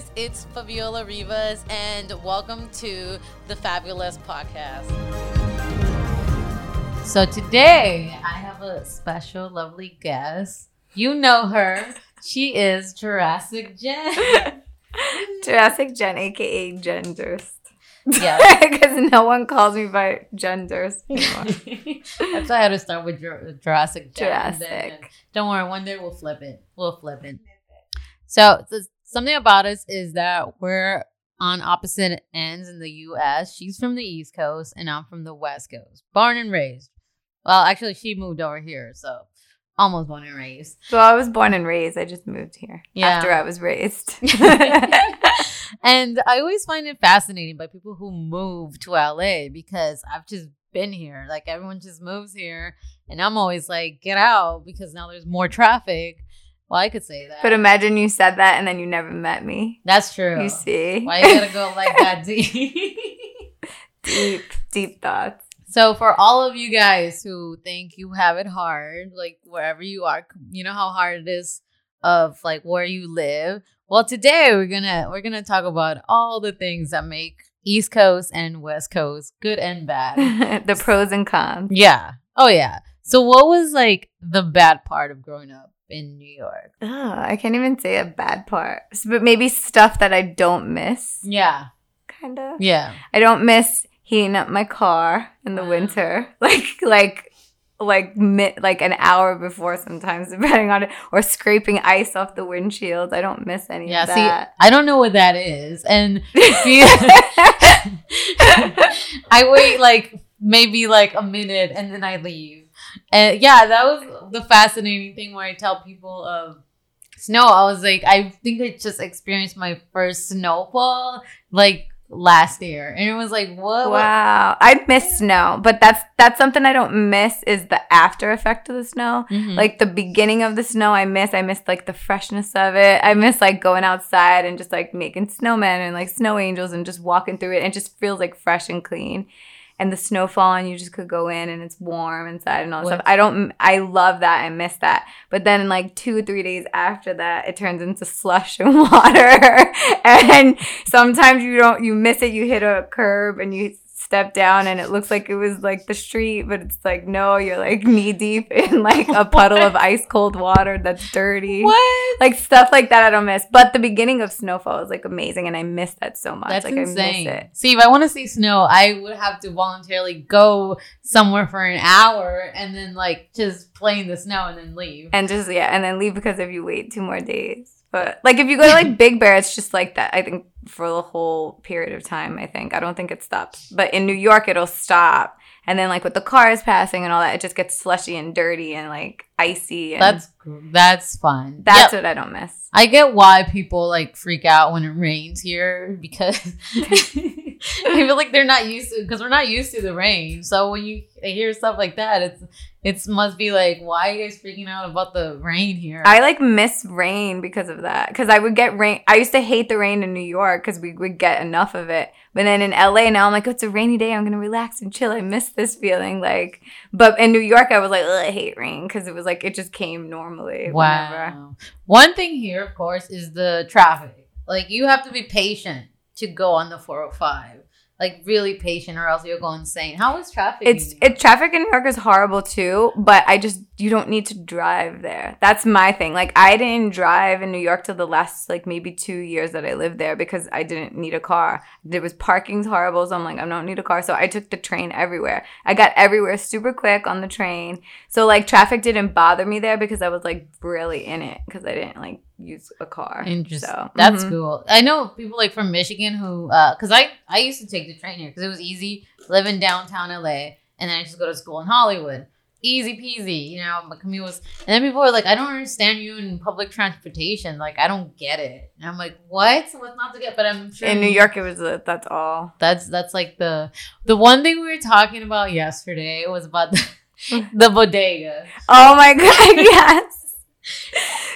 guys, it's Fabiola Rivas, and welcome to the Fabulous Podcast. So, today I have a special, lovely guest. You know her, she is Jurassic Jen. Jurassic Jen, aka Jen Durst. Yeah. Because no one calls me by Jen Durst anymore. That's why I had to start with Jurassic Jen. and then- Jurassic. Don't worry, one day we'll flip it. We'll flip it. So, th- something about us is that we're on opposite ends in the US. She's from the East Coast and I'm from the West Coast. Born and raised. Well, actually, she moved over here, so almost born and raised. So I was born and raised. I just moved here Yeah. after I was raised. and I always find it fascinating by people who move to LA because I've just been here. Like everyone just moves here, and I'm always like, get out because now there's more traffic. Well, I could say that, but imagine you said that and then you never met me. that's true. You see? Why you gotta go like that deep? Deep, deep thoughts. so for all of you guys who think you have it hard, like wherever you are, you know how hard it is of like where you live. Well, today we're gonna we're gonna talk about all the things that make East Coast and West Coast good and bad. the pros and cons. yeah. Oh yeah. So what was like the bad part of growing up in New York? Oh, I can't even say a bad part. But maybe stuff that I don't miss. Yeah. Kind of. Yeah. I don't miss heating up my car in the Wow. winter, like like like mi- like an hour before sometimes, depending on it, or scraping ice off the windshield. I don't miss any Yeah. of See, that. I don't know what that is, and see- I wait like maybe like a minute and then I leave. And yeah, that was the fascinating thing where I tell people of snow. I was like, I think I just experienced my first snowfall like last year, and it was like, what? wow, I miss snow, but that's that's something I don't miss is the after effect of the snow. Mhm. Like the beginning of the snow, I miss. I miss like the freshness of it. I miss like going outside and just like making snowmen and like snow angels and just walking through it. It just feels like fresh and clean. And the snowfall, and you just could go in and it's warm inside and all that What- stuff. I don't. I love that. I miss that. But then like two or three days after that, it turns into slush and water. and sometimes you don't. You miss it. You hit a curb and you step down and it looks like it was like the street, but it's like no, you're like knee deep in like a puddle of ice cold water that's dirty. what? Like stuff like that I don't miss. But the beginning of snowfall is like amazing and I miss that so much. That's like insane. I miss it. See, if I want to see snow, I would have to voluntarily go somewhere for an hour and then like just play in the snow and then leave. And just yeah, and then leave because if you wait two more days. But like if you go to like Big Bear, it's just like that. I think for the whole period of time. I think I don't think it stops. But in New York, it'll stop, and then like with the cars passing and all that, it just gets slushy and dirty and like icy. And That's that's fun. that's Yep. what I don't miss. I get why people like freak out when it rains here because I feel like they're not used to because we're not used to the rain. So when you hear stuff like that, it's it's must be like why are you guys freaking out about the rain here? I like miss rain because of that. Because I would get rain. I used to hate the rain in New York because we would get enough of it. But then in LA now, I'm like, oh, it's a rainy day. I'm gonna relax and chill. I miss this feeling. Like, but in New York, I was like, I hate rain because it was like it just came normally. Whenever. Wow. One thing here, of course, is the traffic. Like you have to be patient to go on the 405. Like really patient, or else you'll go insane. How is traffic? It's it traffic in New York is horrible too, but I just you don't need to drive there. That's my thing. Like I didn't drive in New York till the last like maybe two years that I lived there because I didn't need a car. There was parking's horrible, so I'm like I don't need a car. So I took the train everywhere. I got everywhere super quick on the train. So like traffic didn't bother me there because I was like really in it because I didn't like use a car. Interesting. So That's mhm. cool. I know people like from Michigan who, uh, cause I I used to take the train here because it was easy living downtown LA, and then I just go to school in Hollywood. Easy peasy, you know. But commute was, and then people are like, "I don't understand you in public transportation. Like, I don't get it." And I'm like, "What? What's not to get?" But I'm sure In New York, it was a, that's all. That's that's like the the one thing we were talking about yesterday was about the, the bodega. Oh my god, yes.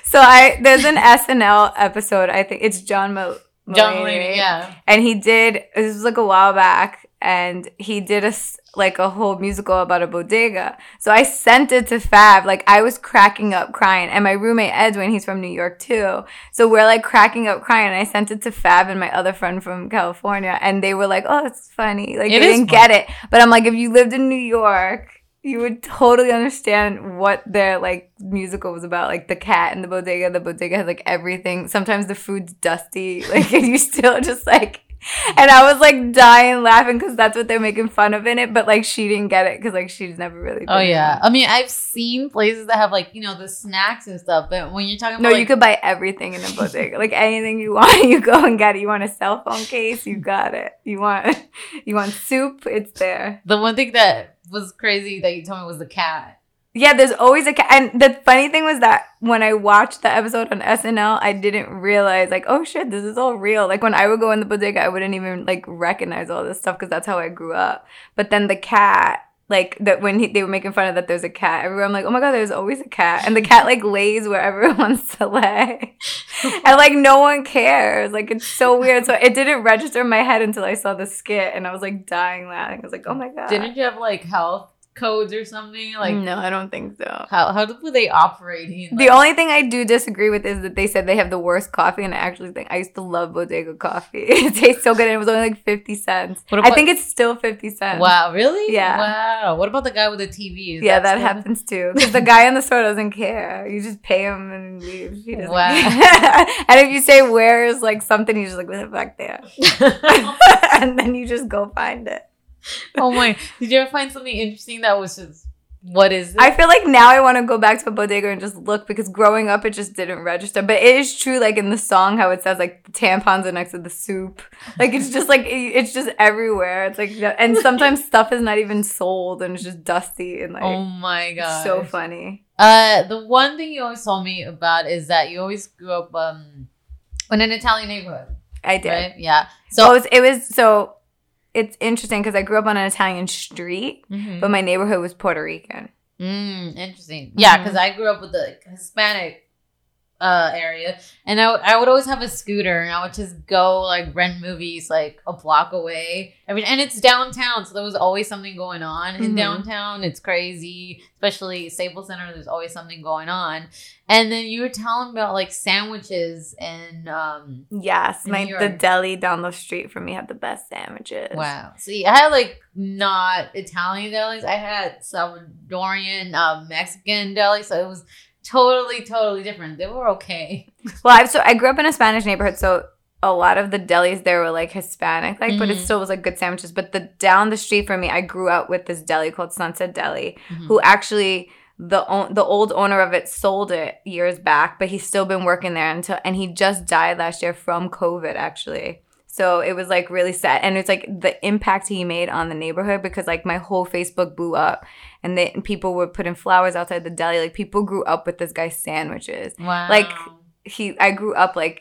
So I there's an SNL episode. I think it's John Mo- John Mulaney, Mulaney, yeah. and he did. This was like a while back, and he did a like a whole musical about a bodega. So I sent it to Fab. Like I was cracking up crying, and my roommate Edwin, he's from New York too. So we're like cracking up crying. And I sent it to Fab and my other friend from California, and they were like, "Oh, it's funny." Like It they didn't get it, but I'm like, if you lived in New York. You would totally understand what their like musical was about, like the cat and the bodega. The bodega has like everything. Sometimes the food's dusty, like, and you still just like and I was like dying laughing because that's what they're making fun of in it. But like she didn't get it because like she's never really. Oh yeah, I mean I've seen places that have like you know the snacks and stuff, but when you're talking one. No, about you could buy everything in a bodega. like anything you want, you go and get it. You want a cell phone case, you got it. You want you want soup, it's there. the one thing that was crazy that you told me was the cat. Yeah, there's always a cat. And the funny thing was that when I watched the episode on SNL, I didn't realize like, oh shit, this is all real. Like when I would go in the bodega, I wouldn't even like recognize all this stuff because that's how I grew up. But then the cat, like that when he, they were making fun of that there's a cat, everyone like, oh my god, there's always a cat, and the cat like lays wherever it wants to lay, and like no one cares. Like it's so weird. So it didn't register in my head until I saw the skit, and I was like dying laughing. I was like, oh my god. Didn't you have like health codes or something? Like no, I don't think so. how how do they operate? The only thing I do disagree with is that they said they have the worst coffee, and I actually think I used to love Bodega coffee. it tastes so good, and it was only like fifty cents. What I think it's still fifty cents. Wow, really? Yeah. Wow. What about the guy with the TV? Is Yeah, that still- happens too. Because the guy in the store doesn't care. You just pay him and leave. He doesn't Wow. and if you say where is like something, he's just like, "Put it back there," and then you just go find it. oh my! Did you ever find something interesting that was just what is it? I feel like now I want to go back to a bodega and just look because growing up it just didn't register. But it is true, like in the song, how it says like tampons are next to the soup. Like it's just like it's just everywhere. It's like and sometimes stuff is not even sold and it's just dusty and like oh my god! so funny. Uh, the one thing you always told me about is that you always grew up um in an Italian neighborhood, I did. right? Yeah. So So, it was, it was so it's interesting because I grew up on an Italian street, Mhm. but my neighborhood was Puerto Rican. Mm, interesting. Yeah, because I grew up with the Hispanic uh area, and I would- I would always have a scooter, and I would just go like rent movies like a block away. I mean, and it's downtown, so there was always something going on in Mhm. downtown. It's crazy, especially Staples Center. There's always something going on. And then you were telling about like sandwiches and um. Yes, In my the deli down the street from me had the best sandwiches. Wow. See, I had like not Italian delis. I had Salvadorian, um, Mexican deli, so it was totally, totally different. They were okay. Well, I so I grew up in a Spanish neighborhood, so a lot of the delis there were like Hispanic, like, but it Mhm. still was like good sandwiches. But the down the street from me, I grew up with this deli called Sunset Deli, Mhm. who actually the the old owner of it sold it years back, but he's still been working there until and he just died last year from COVID actually. So it was like really sad, and it's like the impact he made on the neighborhood because like my whole Facebook blew up, and they, and people were putting flowers outside the deli. Like people grew up with this guy's sandwiches Wow. like he I grew up like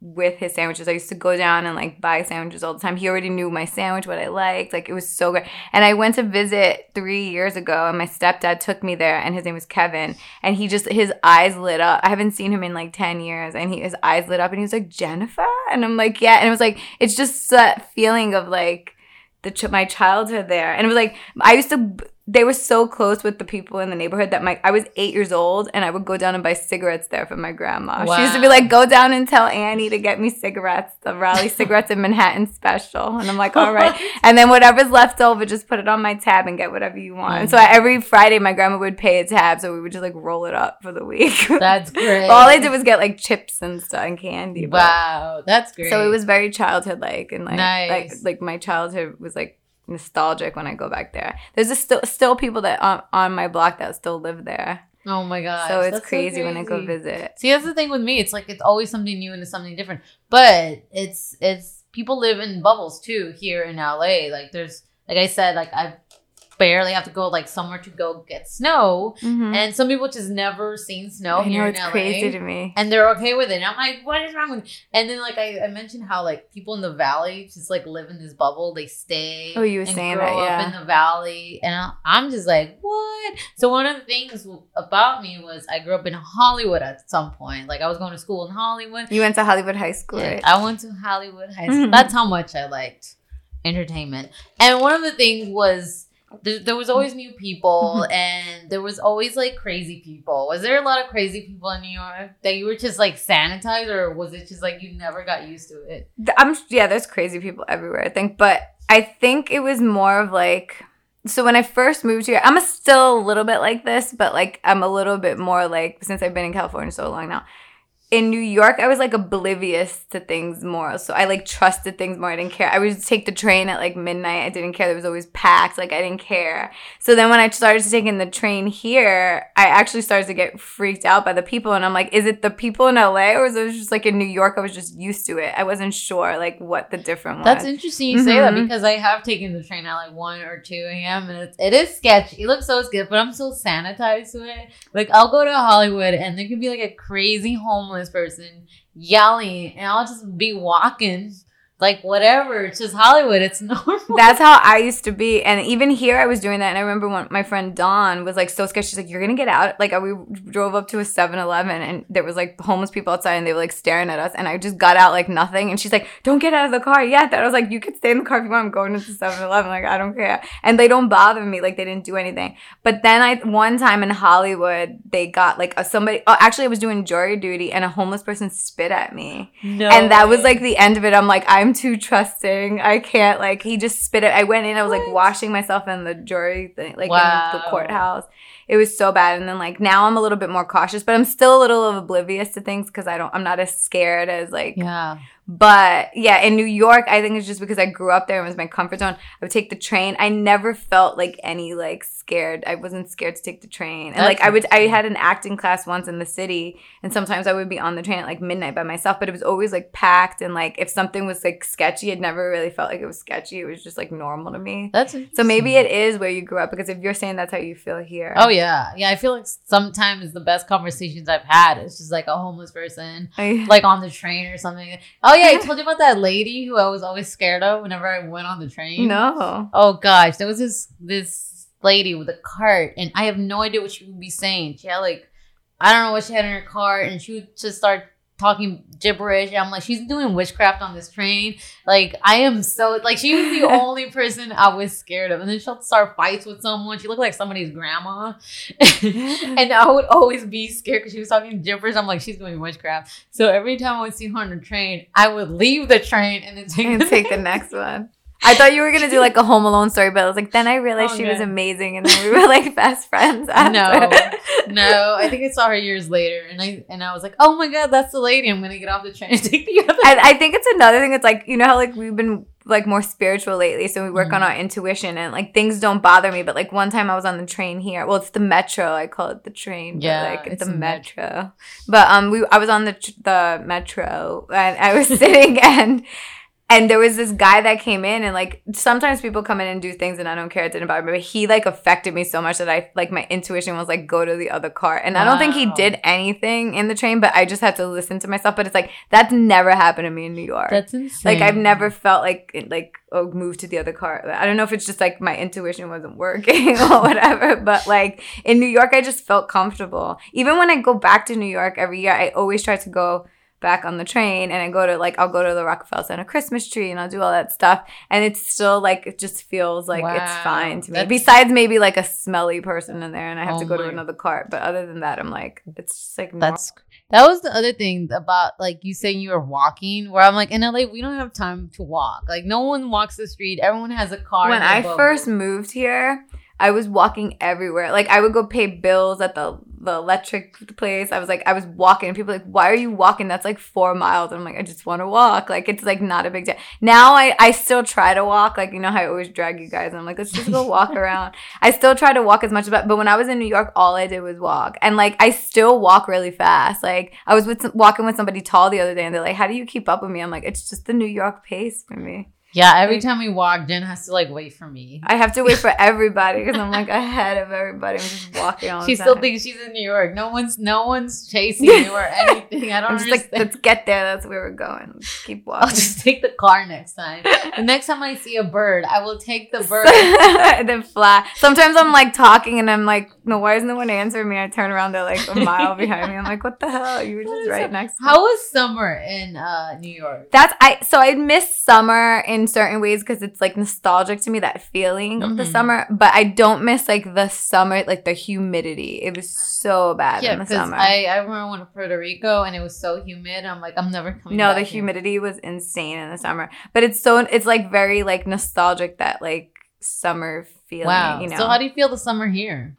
with his sandwiches. I used to go down and like buy sandwiches all the time. He already knew my sandwich, what I liked. Like it was so good. And I went to visit three years ago and my stepdad took me there and his name was Kevin. And he just his eyes lit up. I haven't seen him in like 10 years and he his eyes lit up and he was like, Jennifer? And I'm like, yeah. And it was like it's just that feeling of like the ch- my childhood there. And it was like I used to they were so close with the people in the neighborhood that my I was eight years old and I would go down and buy cigarettes there for my grandma. She used to be like, "Go down and tell Annie to get me cigarettes, the Raleigh cigarettes in Manhattan special." And I'm like, "All right." And then whatever's left over, just put it on my tab and get whatever you want. And so mm-hmm. every Friday, my grandma would pay a tab, so we would just like roll it up for the week. That's great. All I did was get like chips and stuff and candy. Wow, that's great. so it was very childhood like and like Nice. like like my childhood was like nostalgic when I go back there. There's still still people that on, on my block that still live there. Oh my god. so it's crazy, when I go visit. See, that's the thing with me. It's like it's always something new and it's something different. But it's it's people live in bubbles too here in LA. Like there's like I said, like I barely have to go like somewhere to go get snow. Mhm. And some people just never seen snow I here know in it's LA. crazy to me. and they're okay with it. And I'm like, what is wrong with? And then like I, I mentioned how like people in the valley just like live in this bubble. They stay. Oh, you were saying that, up yeah. in the valley, and I'm just like, what? So one of the things about me was I grew up in Hollywood at some point. Like I was going to school in Hollywood. You went to Hollywood High School, Yeah, right? I went to Hollywood High School. Mhm. That's how much I liked entertainment. And one of the things was there, there was always new people mm-hmm. and there was always like crazy people. Was there a lot of crazy people in New York that you were just like sanitized or was it just like you never got used to it? I'm yeah, there's crazy people everywhere. I think, but I think it was more of like. So when I first moved here, I'm still a little bit like this, but like I'm a little bit more like since I've been in California so long now. In New York, I was like oblivious to things more. So I like trusted things more. I didn't care. I would take the train at like midnight. I didn't care. There was always packed. Like I didn't care. So then when I started taking the train here, I actually started to get freaked out by the people. And I'm like, is it the people in LA or is it just like in New York? I was just used to it. I wasn't sure like what the difference was. That's interesting you say that Mhm. because I have taken the train at like 1 or 2 a.m. and it's, it is sketchy. It looks so sketchy, but I'm so sanitized to it. Like I'll go to Hollywood and there could be like a crazy homeless person yelling and I'll just be walking like whatever. It's just Hollywood. It's normal. That's how I used to be. And even here, I was doing that. And I remember when my friend Dawn was like so scared. She's like, You're to get out. Like, uh, we drove up to a 7 Eleven and there was like homeless people outside and they were like staring at us. And I just got out like nothing. And she's like, Don't get out of the car yet. And I was like, You could stay in the car if you want. I'm going into 7 Eleven. Like, I don't care. And they don't bother me. Like, they didn't do anything. But then I, one time in Hollywood, they got like a, somebody, oh, actually, I was doing jury duty and a homeless person spit at me No. and that was like the end of it. I'm like, I'm too trusting. I can't like. He just spit it. I went in. I was like washing myself in the jury thing, like in the courthouse. It was so bad. And then like now I'm a little bit more cautious, but I'm still a little oblivious to things because I don't. I'm not as scared as like. Yeah. But yeah, in New York, I think it's just because I grew up there and it was my comfort zone. I would take the train. I never felt like any like scared. I wasn't scared to take the train. And like I would I had an acting class once in the city and sometimes I would be on the train at like midnight by myself, but it was always like packed and like if something was like sketchy, it never really felt like it was sketchy. It was just like normal to me. That's So maybe it is where you grew up because if you're saying that's how you feel here. Oh yeah, yeah. I feel like sometimes the best conversations I've had is just like a homeless person, like on the train or something. Oh yeah, I told you about that lady who I was always scared of whenever I went on the train. no. Oh gosh, there was this this lady with a cart, and I have no idea what she would be saying. She had like, I don't know what she had in her cart, and she would just start talking gibberish. And I'm like, she's doing witchcraft on this train. Like, I am so like, she was the only person I was scared of. And then she'll start fights with someone. She looked like somebody's grandma, and I would always be scared because she was talking gibberish. I'm like, she's doing witchcraft. So every time I would see her on the train, I would leave the train and then take and the take the next one. I thought you were gonna do like a Home Alone story, but I was like, then I realized Oh, she was amazing, and then we were like best friends. After. No, no, I think I saw her years later, and I and I was like, oh my god, that's the lady. I'm gonna get off the train and take the other. I, I think it's another thing. It's like you know how like we've been like more spiritual lately, so we work on Mhm. our intuition and like things don't bother me. But like one time I was on the train here. Well, it's the metro. I call it the train. but, Yeah, like it's the metro. metro. But um, we I was on the tr- the metro and I was sitting and. And there was this guy that came in, and like sometimes people come in and do things, and I don't care. It didn't bother me, but he like affected me so much that I like my intuition was like go to the other car, and I don't think he did anything in the train, but I just had to listen to myself. But it's like that's never happened to me in New York. That's insane. like I've never felt like like oh move to the other car. I don't know if it's just like my intuition wasn't working or whatever, but like in New York, I just felt comfortable. Even when I go back to New York every year, I always try to go back on the train and I go to like I'll go to the Rockefeller Center Christmas tree and I'll do all that stuff and it's still like it just feels like it's fine to me. That's- Besides maybe like a smelly person in there and I have oh to Oh go to another cart, but other than that, I'm like it's just like normal. That's that was the other thing about like you saying you were walking. Where I'm like in LA, we don't have time to walk. Like no one walks the street. Everyone has a car. when I bubble. first moved here, I was walking everywhere. Like I would go pay bills at the the electric place. I was like, I was walking, and people like, "Why are you walking? That's like four miles." And I'm like, I just want to walk. Like it's like not a big deal. Now I I still try to walk. Like you know how I always drag you guys. And I'm like, let's just go walk around. I still try to walk as much, but but when I was in New York, all I did was walk, and like I still walk really fast. Like I was with some, walking with somebody tall the other day, and they're like, "How do you keep up with me?" I'm like, it's just the New York pace for me. Yeah, every time we walk, Jen has to like wait for me. I have to wait for everybody because I'm like ahead of everybody. I'm just walking on. She still thinks she's in New York. No one's no one's chasing you or anything. I don't I'm just like, let's get there. That's where we're going. Let's keep walking. I'll just take the car next time. The next time I see a bird, I will take the bird. and then fly. Sometimes I'm like talking and I'm like, no, why is no one answering me? I turn around, they're like a mile behind me. I'm like, what the hell? You were just right that? next to me. How was summer in uh, New York? That's I so I missed summer in in certain ways because it's like nostalgic to me that feeling of the Mhm. summer. But I don't miss like the summer, like the humidity. It was so bad Yeah, in the summer. I, I remember when to Puerto Rico and it was so humid. I'm like, I'm never coming. no, the here. humidity was insane in the summer. But it's so it's like very like nostalgic that like summer feeling. Wow. You know. So how do you feel the summer here?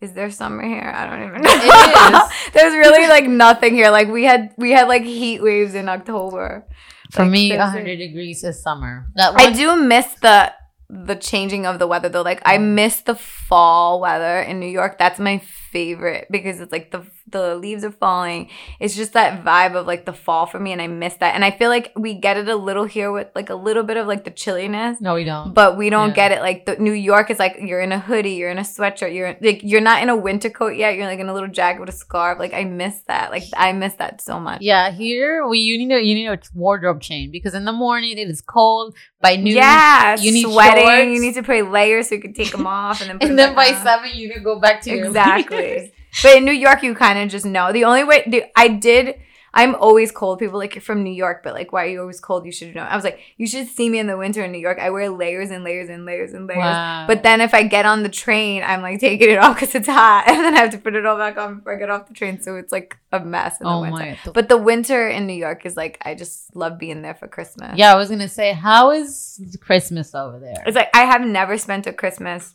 Is there summer here? I don't even know. It is. There's really like nothing here. Like we had we had like heat waves in October. For Like, me, there's 100 degrees is summer. That I do miss the the changing of the weather though. Like I miss the fall weather in New York. That's my favorite because it's like the the leaves are falling. It's just that vibe of like the fall for me and I miss that. And I feel like we get it a little here with like a little bit of like the chilliness. No, we don't. But we don't Yeah. get it like the New York is like you're in a hoodie, you're in a sweatshirt, you're like you're not in a winter coat yet. You're like in a little jacket with a scarf. Like I miss that. Like I miss that so much. yeah, here we you need a you need a wardrobe change because in the morning it is cold. By noon, yeah, you need sweating. shorts. You need to put layers so you can take them off, and then put and then by on. seven you need to go back to your exactly. But in New York, you kind of just know. The only way the, I did, I'm always cold. People like you're from New York, but like why are you always cold? You should know. I was like, you should see me in the winter in New York. I wear layers and layers and layers and layers. Wow. But then if I get on the train, I'm like taking it off because it's hot, and then I have to put it all back on before I get off the train. So it's like a mess in the oh winter. my. But the winter in New York is like I just love being there for Christmas. yeah, I was gonna say, how is Christmas over there? It's like I have never spent a Christmas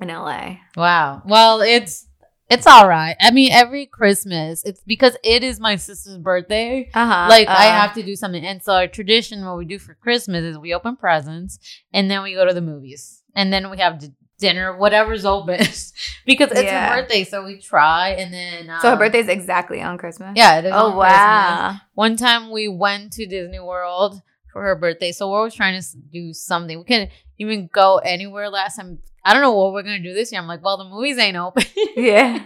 in LA. Wow. Well, it's it's all right. I mean, every Christmas, it's because it is my sister's birthday. Uh-huh. like I uh, have to do something, and so our tradition, what we do for Christmas is we open presents, and then we go to the movies, and then we have d- dinner, whatever's open, because it's Yeah. her birthday. So we try, and then um, So her birthday's exactly on Christmas. Yeah. It is Oh on Christmas. wow. One time we went to Disney World for her birthday, so we're always trying to do something. We can even go anywhere. Last time, I don't know what we're gonna do this year. I'm like, well, the movies ain't open. Yeah.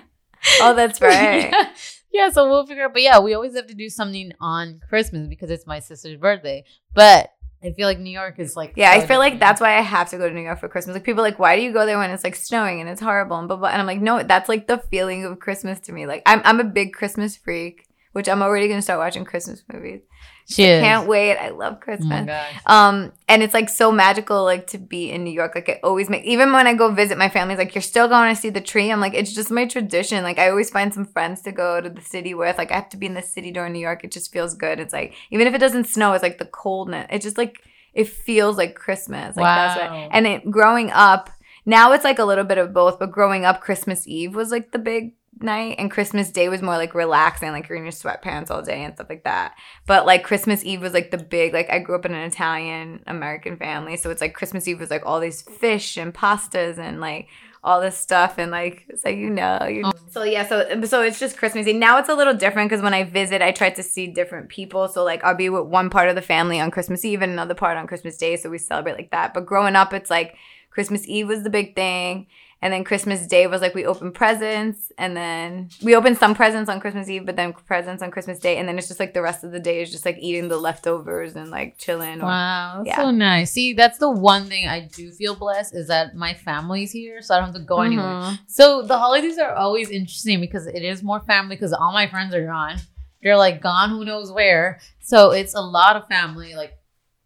Oh, that's right. yeah. Yeah, so we'll figure out. But yeah, we always have to do something on Christmas because it's my sister's birthday. But I feel like New York is like Yeah, I feel like that's why I have to go to New York for Christmas. Like people are like, why do you go there when it's like snowing and it's horrible and blah blah? And I'm like, no, that's like the feeling of Christmas to me. Like I'm I'm a big Christmas freak, which I'm already gonna start watching Christmas movies. She is. Can't wait. I love Oh Christmas. gosh. Um, and it's like so magical, like to be in New York. Like it always make even when I go visit my family's like, you're still going to see the tree. I'm like, it's just my tradition. Like I always find some friends to go to the city with. Like I have to be in the city during New York. It just feels good. It's like even if it doesn't snow, it's like the coldness. It just like it feels like Christmas. Like that's Wow. what. And it growing up, now it's like a little bit of both. But growing up, Christmas Eve was like the big night, and Christmas Day was more like relaxing, like you're in your sweatpants all day and stuff like that. But like Christmas Eve was like the big like I grew up in an Italian American family, so it's like Christmas Eve was like all these fish and pastas and like all this stuff and like so you know you oh. so yeah so so it's just Christmas Eve. Now it's a little different because when I visit, I try to see different people. So like I'll be with one part of the family on Christmas Eve and another part on Christmas Day, so we celebrate like that. But growing up, it's like Christmas Eve was the big thing. And then Christmas Day was like we open presents, and then we open some presents on Christmas Eve, but then presents on Christmas Day, and then it's just like the rest of the day is just like eating the leftovers and like chilling. Or, Wow, that's Yeah. so nice. See, that's the one thing I do feel blessed is that my family's here, so I don't have to go anywhere. Mhm. So the holidays are always interesting because it is more family because all my friends are gone. They're like gone who knows where. So it's a lot of family, like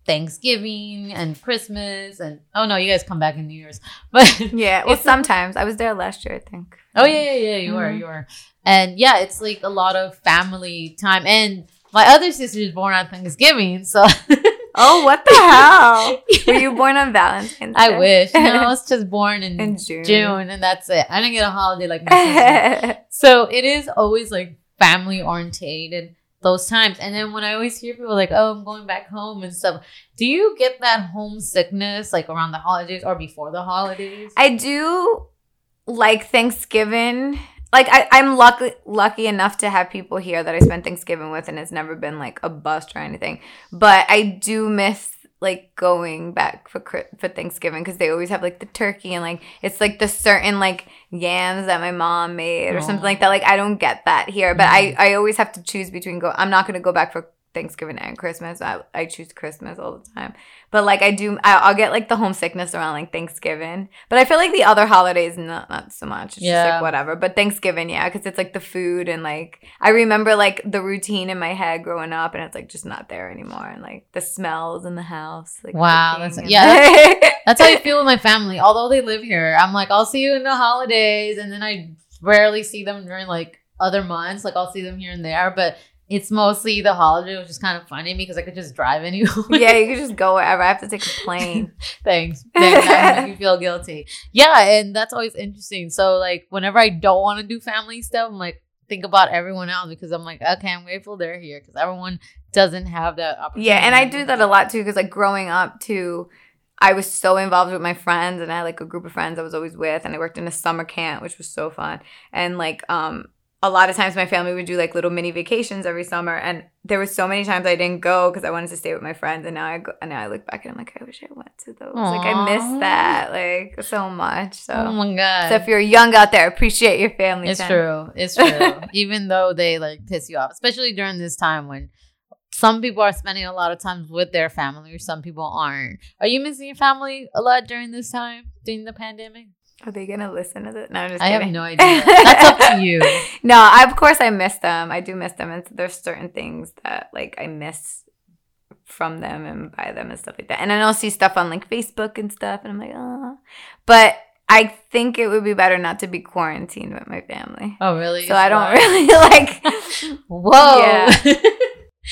Thanksgiving and Christmas and oh no, you guys come back in New Year's. But Yeah, well, sometimes I was there last year, I think. oh yeah, yeah, yeah, you are, Mhm. you are. And yeah, it's like a lot of family time. And my other sister is born on Thanksgiving, so Oh, what the hell? Were you born on Valentine's? Day? I Day? wish. No, I was just born in, In June. June, and that's it. I didn't get a holiday like my sister. So it is always like family orientated those times. And then when I always hear people like, oh, I'm going back home and stuff, do you get that homesickness like around the holidays or before the holidays? I do like Thanksgiving. Like I, I'm lucky lucky enough to have people here that I spend Thanksgiving with, and it's never been like a bust or anything. But I do miss like going back for for Thanksgiving because they always have like the turkey and like it's like the certain like yams that my mom made or something like that. Like I don't get that here, but I mm-hmm. I always have to choose between go. I'm not gonna go back for Thanksgiving and Christmas. I, I choose Christmas all the time. But like I do, I, I'll get like the homesickness around like Thanksgiving. But I feel like the other holidays, not not so much. It's just Yeah. like whatever. But Thanksgiving, yeah, because it's like the food and like I remember like the routine in my head growing up, and it's like just not there anymore. And like the smells in the house, like Wow, that's- yeah, That's how I feel with my family. Although they live here, I'm like, I'll see you in the holidays, and then I rarely see them during like other months. Like I'll see them here and there, but it's mostly the holiday, which is kind of funny me because I could just drive anywhere. yeah, you can just go wherever. I have to take a plane. Thanks. Thanks. You feel guilty. Yeah, and that's always interesting. So like whenever I don't want to do family stuff, I'm like think about everyone else because I'm like, okay, I'm grateful they're here because everyone doesn't have that opportunity. Yeah, and I do that a lot too because like growing up too, I was so involved with my friends and I had like a group of friends I was always with and I worked in a summer camp which was so fun. And like um a lot of times my family would do like little mini vacations every summer and there was so many times I didn't go because I wanted to stay with my friends and now I go and now I look back and I'm like I wish I went to those. Like I miss that like so much. So Oh my god. so if you're young out there, appreciate your family. It's time. true. It's true. Even though they like piss you off, especially during this time when some people are spending a lot of time with their family or some people aren't. Are you missing your family a lot during this time, during the pandemic? Are they gonna listen to this? No, I'm just I have no idea. That's up to you. No, I, of course I miss them. I do miss them, and there's certain things that like I miss from them and by them and stuff like that. And then I'll see stuff on like Facebook and stuff, and I'm like, oh. But I think it would be better not to be quarantined with my family. Oh, really? So I don't Why? really like. Whoa. Yeah.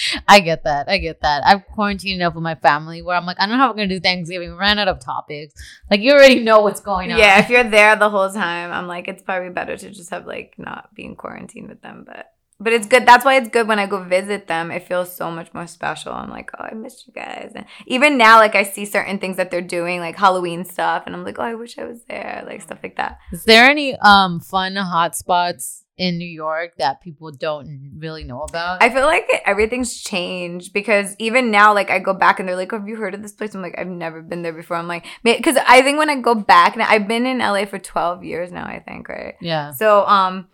I get that. I get that. I've quarantined up with my family where I'm like, I don't know how we're gonna do Thanksgiving. We ran out of topics. Like you already know what's going on. Yeah, if you're there the whole time, I'm like, it's probably better to just have like not be in quarantine with them. But but it's good. That's why it's good when I go visit them. It feels so much more special. I'm like, oh, I missed you guys. And even now, like I see certain things that they're doing, like Halloween stuff, and I'm like, oh, I wish I was there, like stuff like that. Is there any um fun hotspots in New York that people don't really know about? I feel like everything's changed because even now, like I go back and they're like, "Have you heard of this place?" I'm like, "I've never been there before." I'm like, because I think when I go back now, I've been in LA for 12 years now. I think, right? yeah. So um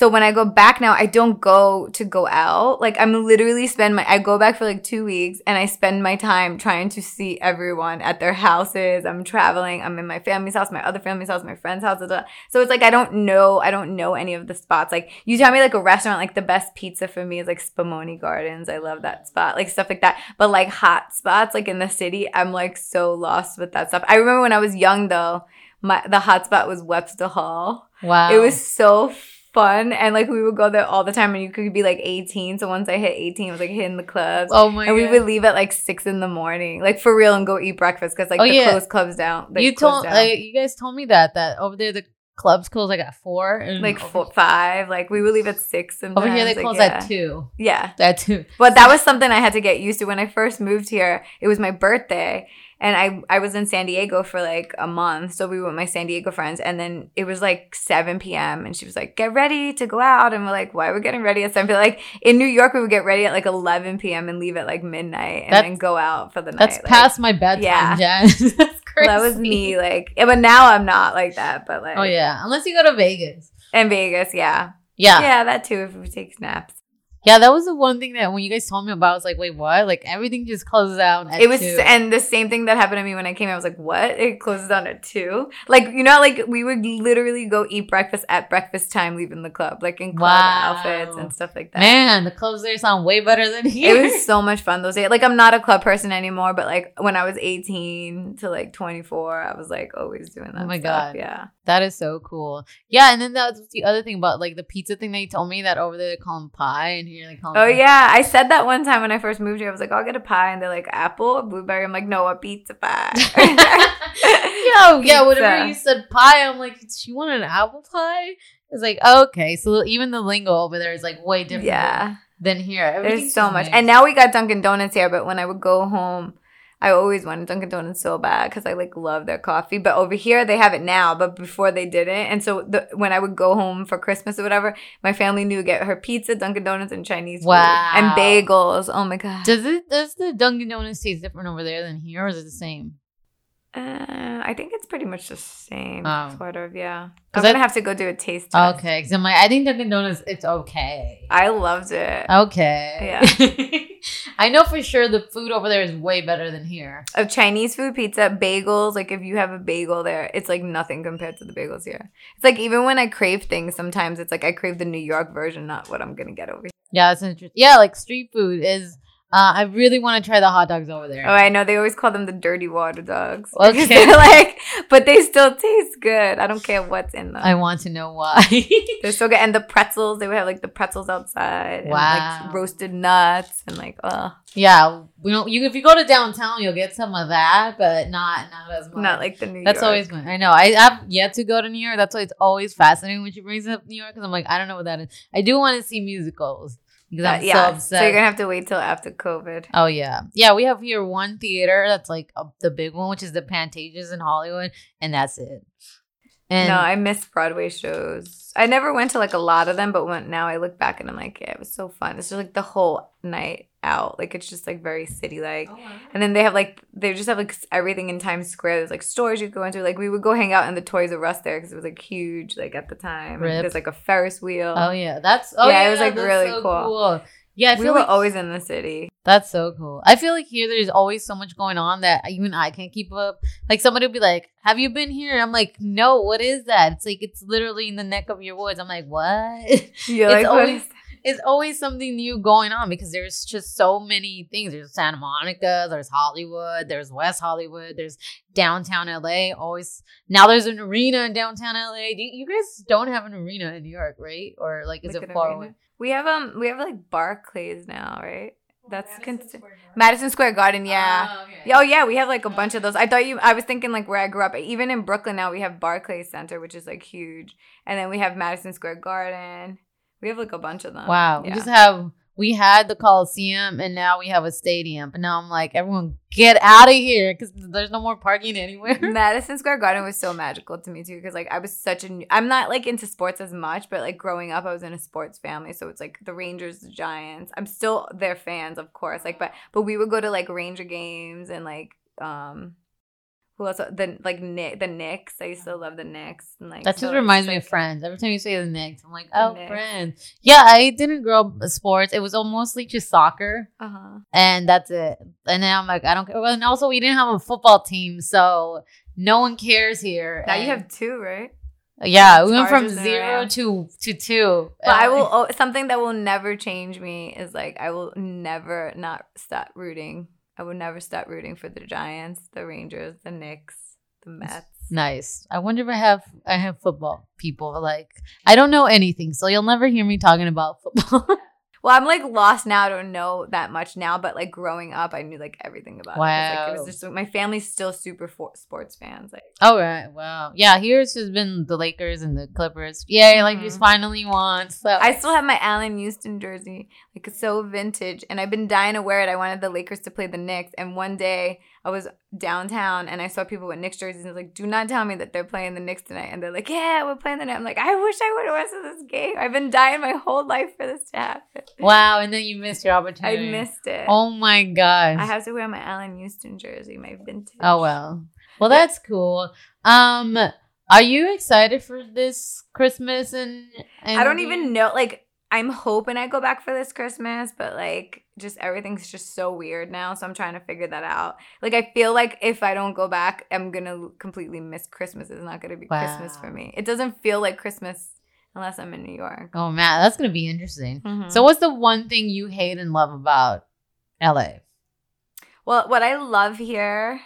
so when I go back now, I don't go to go out. Like I'm literally spend my I go back for like 2 weeks and I spend my time trying to see everyone at their houses. I'm traveling. I'm in my family's house, my other family's house, my friend's house. blah, blah. So it's like I don't know I don't know any of the spots. Like you tell me like a restaurant like the best pizza for me is like Spumoni Gardens. I love that spot. Like stuff like that. But like hot spots like in the city, I'm like so lost with that stuff. I remember when I was young though, my the hot spot was Webster Hall. Wow. It was so fun and like we would go there all the time and you could be like 18 so once i hit 18 it was like hitting the clubs Oh my and we would leave at like six in the morning like for real and go eat breakfast because like Oh, the yeah. close clubs down you told down. like, you guys told me that that over there the clubs close like at four and like four, five like we would leave at six and over here they like, close yeah. at two. yeah At two. but that was something i had to get used to when i first moved here it was my birthday and I, I was in San Diego for like a month. So we went with my San Diego friends. And then it was like 7 p.m. And she was like, get ready to go out. And we're like, why are we getting ready at 7 p.m.? Like in New York, we would get ready at like 11 p.m. and leave at like midnight and That's- then go out for the night. That's Like, past my bedtime, yeah. Jen. That's crazy. That was me. Like, but now I'm not like that. But like, Oh yeah, unless you go to Vegas. And Vegas, yeah. Yeah. Yeah, that too, if we take naps. Yeah, that was the one thing that when you guys told me about, I was like, wait, what? Like everything just closes. At it was two. and the same thing that happened to me when I came. I was like, "What? It closes down at two? Like you know, like we would literally go eat breakfast at breakfast time, leaving the club, like in club Wow. outfits and stuff like that. Man, the clubs there sound way better than here. It was so much fun those days. Like I'm not a club person anymore, but like when I was 18 to like 24, I was like always doing that. Oh my stuff. God. Yeah. That is so cool. Yeah, and then that's the other thing about like the pizza thing that you told me that over there they call them pie and here they call 'em Oh pie. yeah, I said that one time when I first moved here. I was like, "I'll get a pie," and they're like, "Apple, blueberry." I'm like, "No, a pizza pie." Yo, yeah, whenever you said pie, I'm like, she wanted an apple pie? It's like, okay, so even the lingo over there is like way different yeah. than here. There's so much. mixed. And now we got Dunkin' Donuts here, but when I would go home, I always wanted Dunkin' Donuts so bad because I like love their coffee. But over here they have it now, but before they didn't. And so the, when I would go home for Christmas or whatever, my family knew to get her pizza, Dunkin' Donuts, and Chinese food. And bagels. Oh my god. does it does the Dunkin' Donuts taste different over there than here, or is it the same? Uh, I think it's pretty much the same, Oh. sort of. Yeah, I'm gonna I- have to go do a taste test. Okay, because I'm like, I think Dunkin' Donuts, it's okay. I loved it. Okay. Yeah. I know for sure the food over there is way better than here. Of Chinese food, pizza, bagels. Like if you have a bagel there, it's like nothing compared to the bagels here. It's like even when I crave things, sometimes it's like I crave the New York version, not what I'm gonna get over here. Yeah, it's interesting. Yeah, like street food is. Uh, I really want to try the hot dogs over there. Oh, I know they always call them the dirty water dogs. Okay. Like, but they still taste good. I don't care what's in them. I want to know why. They're so good. And the pretzels, they would have like the pretzels outside. And Wow. like roasted nuts and like, oh, yeah, we don't. You if you go to downtown, you'll get some of that, but not not as much. not like the New York. That's York. always fun. I know. I have yet to go to New York. That's why it's always fascinating when she brings up New York because I'm like, I don't know what that is. I do want to see musicals I'm Uh, yeah. so. So you're gonna have to wait till after COVID. oh yeah, yeah. We have here one theater that's like a, the big one, which is the Pantages in Hollywood, and that's it. And no, I miss Broadway shows. I never went to like a lot of them, but when now I look back and I'm like, yeah, it was so fun. It's just like the whole night out. Like it's just like very city like. Oh, And then they have like they just have like everything in Times Square. There's like stores you go into. Like we would go hang out in the Toys R Us there because it was like huge. Like at the time, And Rip. there's like a Ferris wheel. oh yeah, that's oh Yeah, yeah, it was, like, really so cool. Yeah, I we were like always in the city. That's so cool. I feel like here there's always so much going on that even I can't keep up. Like somebody will be like, "Have you been here?" I'm like, "No, what is that?" It's like it's literally in the neck of your woods. I'm like, "What?" It's like, always-? It's always something new going on because there's just so many things. There's Santa Monica, there's Hollywood, there's West Hollywood, there's downtown LA. Always now there's an arena in downtown LA. Do you, you guys don't have an arena in New York, right? Or like is Like it far arena? away? We have um we have like Barclays now, right? That's consi- Madison Square Garden, yeah. Oh, okay. Yeah, Oh yeah, we have like a bunch of those. I thought you. I was thinking like where I grew up. Even in Brooklyn now, we have Barclays Center, which is like huge, and then we have Madison Square Garden. We have like a bunch of them. Wow. We just have we had the Coliseum and now we have a stadium. But now I'm like, everyone get out of here because there's no more parking anywhere. Madison Square Garden was so magical to me too because like I was such a I'm not like into sports as much, but like growing up I was in a sports family, so it's like the Rangers, the Giants. I'm still their fans, of course. Like, but but we would go to like Ranger games and like um. Who else? The like Nick, the Knicks. I used to love the Knicks. And like That just so reminds me like- of Friends. Every time you say the Knicks, I'm like, oh, Knicks. Friends. Yeah, I didn't grow up sports. It was mostly just soccer, Uh-huh. and that's it. And then I'm like, I don't care. And also we didn't have a football team, so no one cares here. Now you have two, right? yeah. We went from zero to to two. But I will. Oh, something that will never change me is like I will never not stop rooting. I would never stop rooting for the Giants, the Rangers, the Knicks, the Mets. Nice. I wonder if I have I have football people. Like I don't know anything, so you'll never hear me talking about football. Well, I'm like lost now. I don't know that much now, but like growing up, I knew like everything about it. 'Cause, Like, it Wow. was just my family's still super for- sports fans. Like All right. Wow. Yeah. Here's has been the Lakers and the Clippers. Yeah. Like just Mhm. finally won. So I still have my Allan Houston jersey, like it's so vintage, and I've been dying to wear it. I wanted the Lakers to play the Knicks, and one day I was downtown and I saw people with Knicks jerseys, and I was like, "Do not tell me that they're playing the Knicks tonight." And they're like, "Yeah, we're playing the Knicks." I'm like, "I wish I would have went to this game. I've been dying my whole life for this to happen." wow. And then you missed your opportunity. I missed it. Oh my gosh. I have to wear my Allan Houston jersey, my vintage. oh well. Well, that's cool. Um, are you excited for this Christmas and? and I don't even know. Like, I'm hoping I go back for this Christmas, but like, just everything's just so weird now. So I'm trying to figure that out. Like, I feel like if I don't go back, I'm gonna completely miss Christmas. It's not gonna be Christmas for me. It doesn't feel like Christmas unless I'm in New York. Oh man, that's gonna be interesting. Mhm. So, what's the one thing you hate and love about LA? Well, what I love here,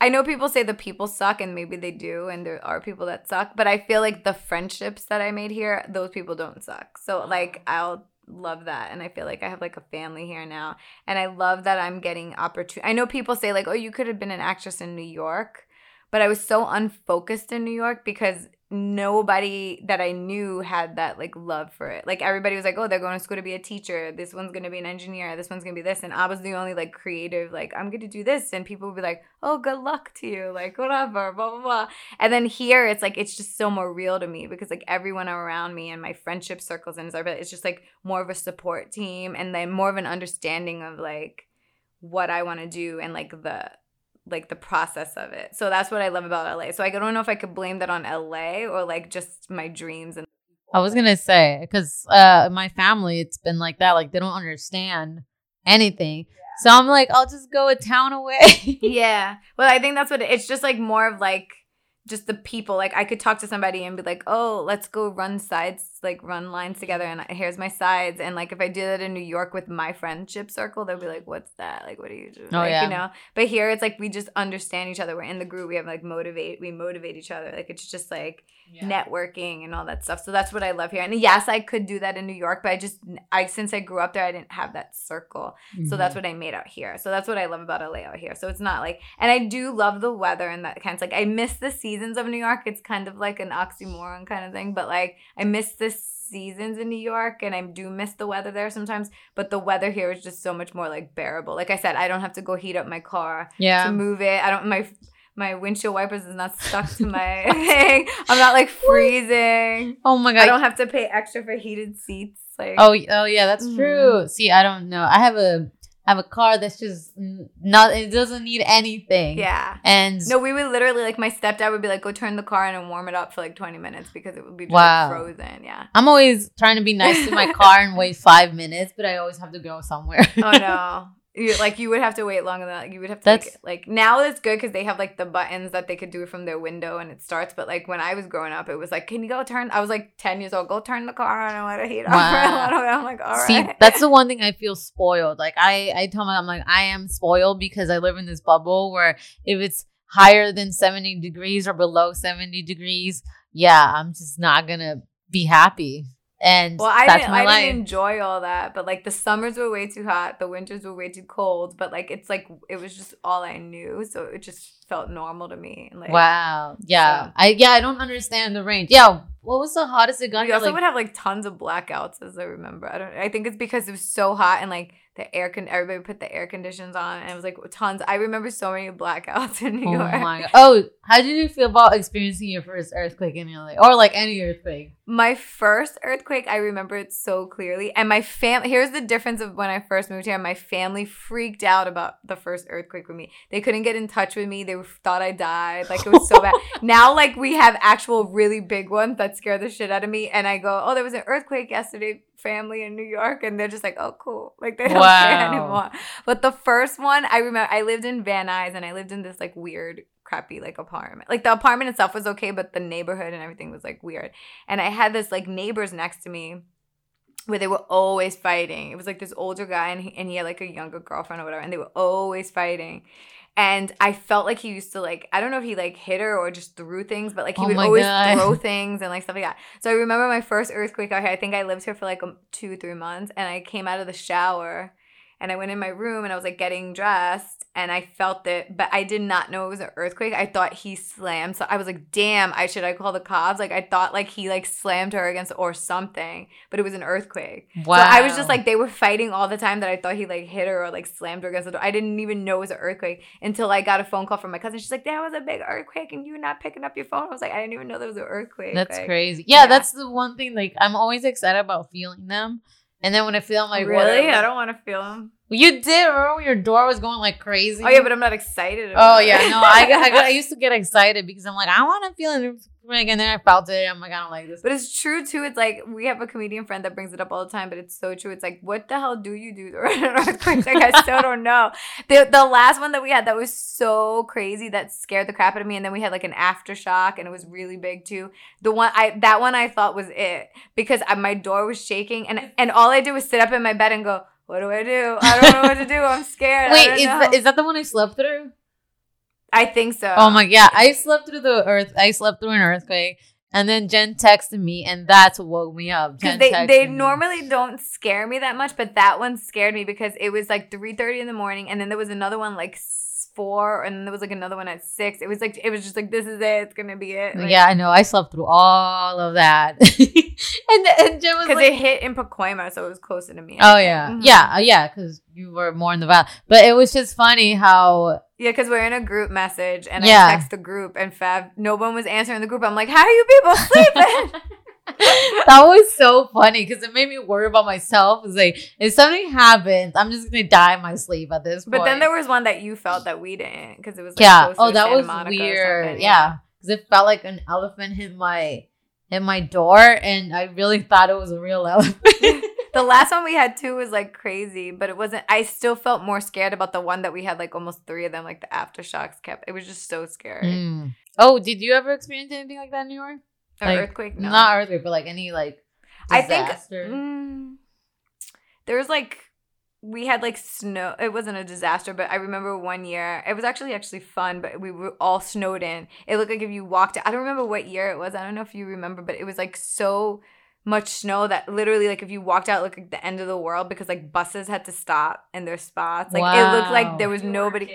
I know people say the people suck, and maybe they do, and there are people that suck, but I feel like the friendships that I made here, those people don't suck. So, like, I'll love that. And I feel like I have like a family here now. And I love that I'm getting opportunity. I know people say, like, oh, you could have been an actress in New York, but I was so unfocused in New York because nobody that I knew had that like love for it. Like everybody was like, "Oh, they're going to school to be a teacher. This one's going to be an engineer. This one's going to be this." And I was the only like creative like, "I'm going to do this." And people would be like, "Oh, good luck to you." Like, whatever, blah blah blah. And then here it's like it's just so more real to me because like everyone around me and my friendship circles and stuff, it's just like more of a support team and then more of an understanding of like what I want to do and like the like the process of it. So that's what I love about LA. So I don't know if I could blame that on LA or like just my dreams and I was gonna say because uh, my family, it's been like that. Like they don't understand anything. So I'm like, I'll just go a town away. yeah. Well, I think that's what it, it's just like more of like just the people. Like I could talk to somebody and be like, "Oh, let's go run sides, like run lines together." And here's my sides. And like if I do that in New York with my friendship circle, they'll be like, "What's that? Like, what are you doing? Oh, like, yeah. You know. But here it's like we just understand each other. We're in the group. We have like motivate. We motivate each other. Like it's just like networking and all that stuff. So that's what I love here. And yes, I could do that in New York, but I just I since I grew up there, I didn't have that circle. So that's Mhm. what I made out here. So that's what I love about LA out here. So it's not like, and I do love the weather and that kind of like, I miss the seasons of New York. It's kind of like an oxymoron kind of thing, but like, I miss the seasons in New York and I do miss the weather there sometimes, but the weather here is just so much more like bearable. Like I said, I don't have to go heat up my car yeah. to move it. I don't, my, my windshield wipers is not stuck to my thing. I'm not like freezing. Oh my god. I don't have to pay extra for heated seats. Like, Oh, oh yeah, that's Mhm. true. See, I don't know. I have a have a car that's just not. It doesn't need anything. yeah. And No, we would literally like my stepdad would be like, "Go turn the car on and warm it up for like 20 minutes because it would be just Wow. like, frozen." Yeah. I'm always trying to be nice to my car and wait five minutes, but I always have to go somewhere. Oh no. You, like you would have to wait longer than that. You would have to That's- like, like now it's good because they have like the buttons that they could do it from their window and it starts. But like when I was growing up, it was like, "Can you go turn?" I was like 10 years old. Go turn the car on and let it heat up Wow. I'm like, all right. See, that's the one thing I feel spoiled. Like I, I tell my, I'm like, I am spoiled because I live in this bubble where if it's higher than 70 degrees or below 70 degrees, yeah, I'm just not gonna be happy. And Well, I that's didn't. I life. didn't enjoy all that, but like the summers were way too hot, the winters were way too cold. But like it's like it was just all I knew, so it just felt normal to me. Like, wow. Yeah. so- I yeah, I don't understand the range. Yeah. What was the hottest it got? We here? also Like, would have like tons of blackouts, as I remember. I don't. I think it's because it was so hot and like the air con. Everybody put the air conditions on, and it was like tons. I remember so many blackouts in New oh York. my god. Oh, how did you feel about experiencing your first earthquake in LA? Or like any earthquake? My first earthquake, I remember it so clearly. And my family, here's the difference of when I first moved here. My family freaked out about the first earthquake with me. They couldn't get in touch with me. They thought I died. Like it was so bad. now, like we have actual really big ones that scare the shit out of me. And I go, oh, there was an earthquake yesterday, family in New York. And they're just like, oh, cool. Like they don't care anymore. But the first one, I remember I lived in Van Nuys and I lived in this like weird, crappy like apartment. Like the apartment itself was okay, but the neighborhood and everything was like weird. And I had this like neighbors next to me where they were always fighting. It was like this older guy and he, and he had like a younger girlfriend or whatever, and they were always fighting. And I felt like he used to like I don't know if he like hit her or just threw things, but like he Oh would my always God. throw things and like stuff like that. So I remember my first earthquake out here. I think I lived here for like um, two three months, and I came out of the shower and I went in my room and I was like getting dressed and I felt it, but I did not know it was an earthquake. I thought he slammed. So I was like, damn, I should I call the cops? Like I thought like he like slammed her against or something, but it was an earthquake. Wow. So I was just like they were fighting all the time that I thought he like hit her or like slammed her against the door. I didn't even know it was an earthquake until I got a phone call from my cousin. She's like, There was a big earthquake and you not picking up your phone. I was like, I didn't even know there was an earthquake. That's Like, crazy. Yeah, yeah. that's the one thing. Like, I'm always excited about feeling them, and then when I feel, I'm like, really? I don't want to feel him. You did. Remember when your door was going like crazy? Oh yeah, but I'm not excited. oh about it. yeah, no, I got, I got, I used to get excited because I'm like, I want to feel it, and then I felt it. I'm like, I don't like this. But it's true too. It's like we have a comedian friend that brings it up all the time, but it's so true. It's like, what the hell do you do during an earthquake? Like I still don't know. The the last one that we had that was so crazy that scared the crap out of me, and then we had like an aftershock, and it was really big too. The one I that one I thought was it because I, my door was shaking, and and all I did was sit up in my bed and go, what do I do? I don't know what to do. I'm scared. Wait, is that, is that the one I slept through? I think so. Oh my yeah, I slept through the earth. I slept through an earthquake, and then Jen texted me, and that's what woke me up. Jen they, they me. normally don't scare me that much but that one scared me because it was like 3.30 in the morning and then there was another one like four and then there was like another one at six it was like it was just like this is it it's gonna be it like, yeah, I know. I slept through all of that, and and Jen was because like, it hit in Pacoima so it was closer to me "Oh yeah, Mhm. yeah, uh, yeah," because you were more in the valley. But it was just funny how yeah because we're in a group message and Yeah. i text the group and Fav no one was answering the group i'm like how are you people sleeping that was so funny because it made me worry about myself. It's like if something happens, I'm just gonna die in my sleep at this point. but then there was one that you felt that we didn't because it was like, yeah. Oh, that Santa was Monica weird. Yeah, because it felt like an elephant hit my hit my door, and I really thought it was a real elephant. the last one we had too was like crazy, but it wasn't. I still felt more scared about the one that we had like almost three of them. Like the aftershocks kept. It was just so scary. Mm. Oh, did you ever experience anything like that in New York? An Like, earthquake? No. Not earthquake, but like any like I think disaster. mm, there was like we had like snow. It wasn't a disaster, but I remember one year. It was actually actually fun, but we were all snowed in. It looked like if you walked. I don't remember what year it was. I don't know if you remember, but it was like so much snow that literally like if you walked out it looked like the end of the world because like buses had to stop in their spots like it looked like there was You nobody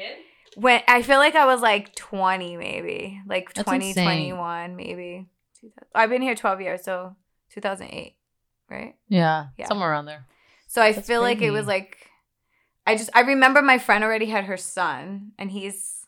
when i feel like i was like 20 maybe like That's 20 insane. 21 maybe 2000 i've been here 12 years so 2008 right yeah, Yeah. somewhere around there. so i That's feel like it was like i just i remember my friend already had her son and he's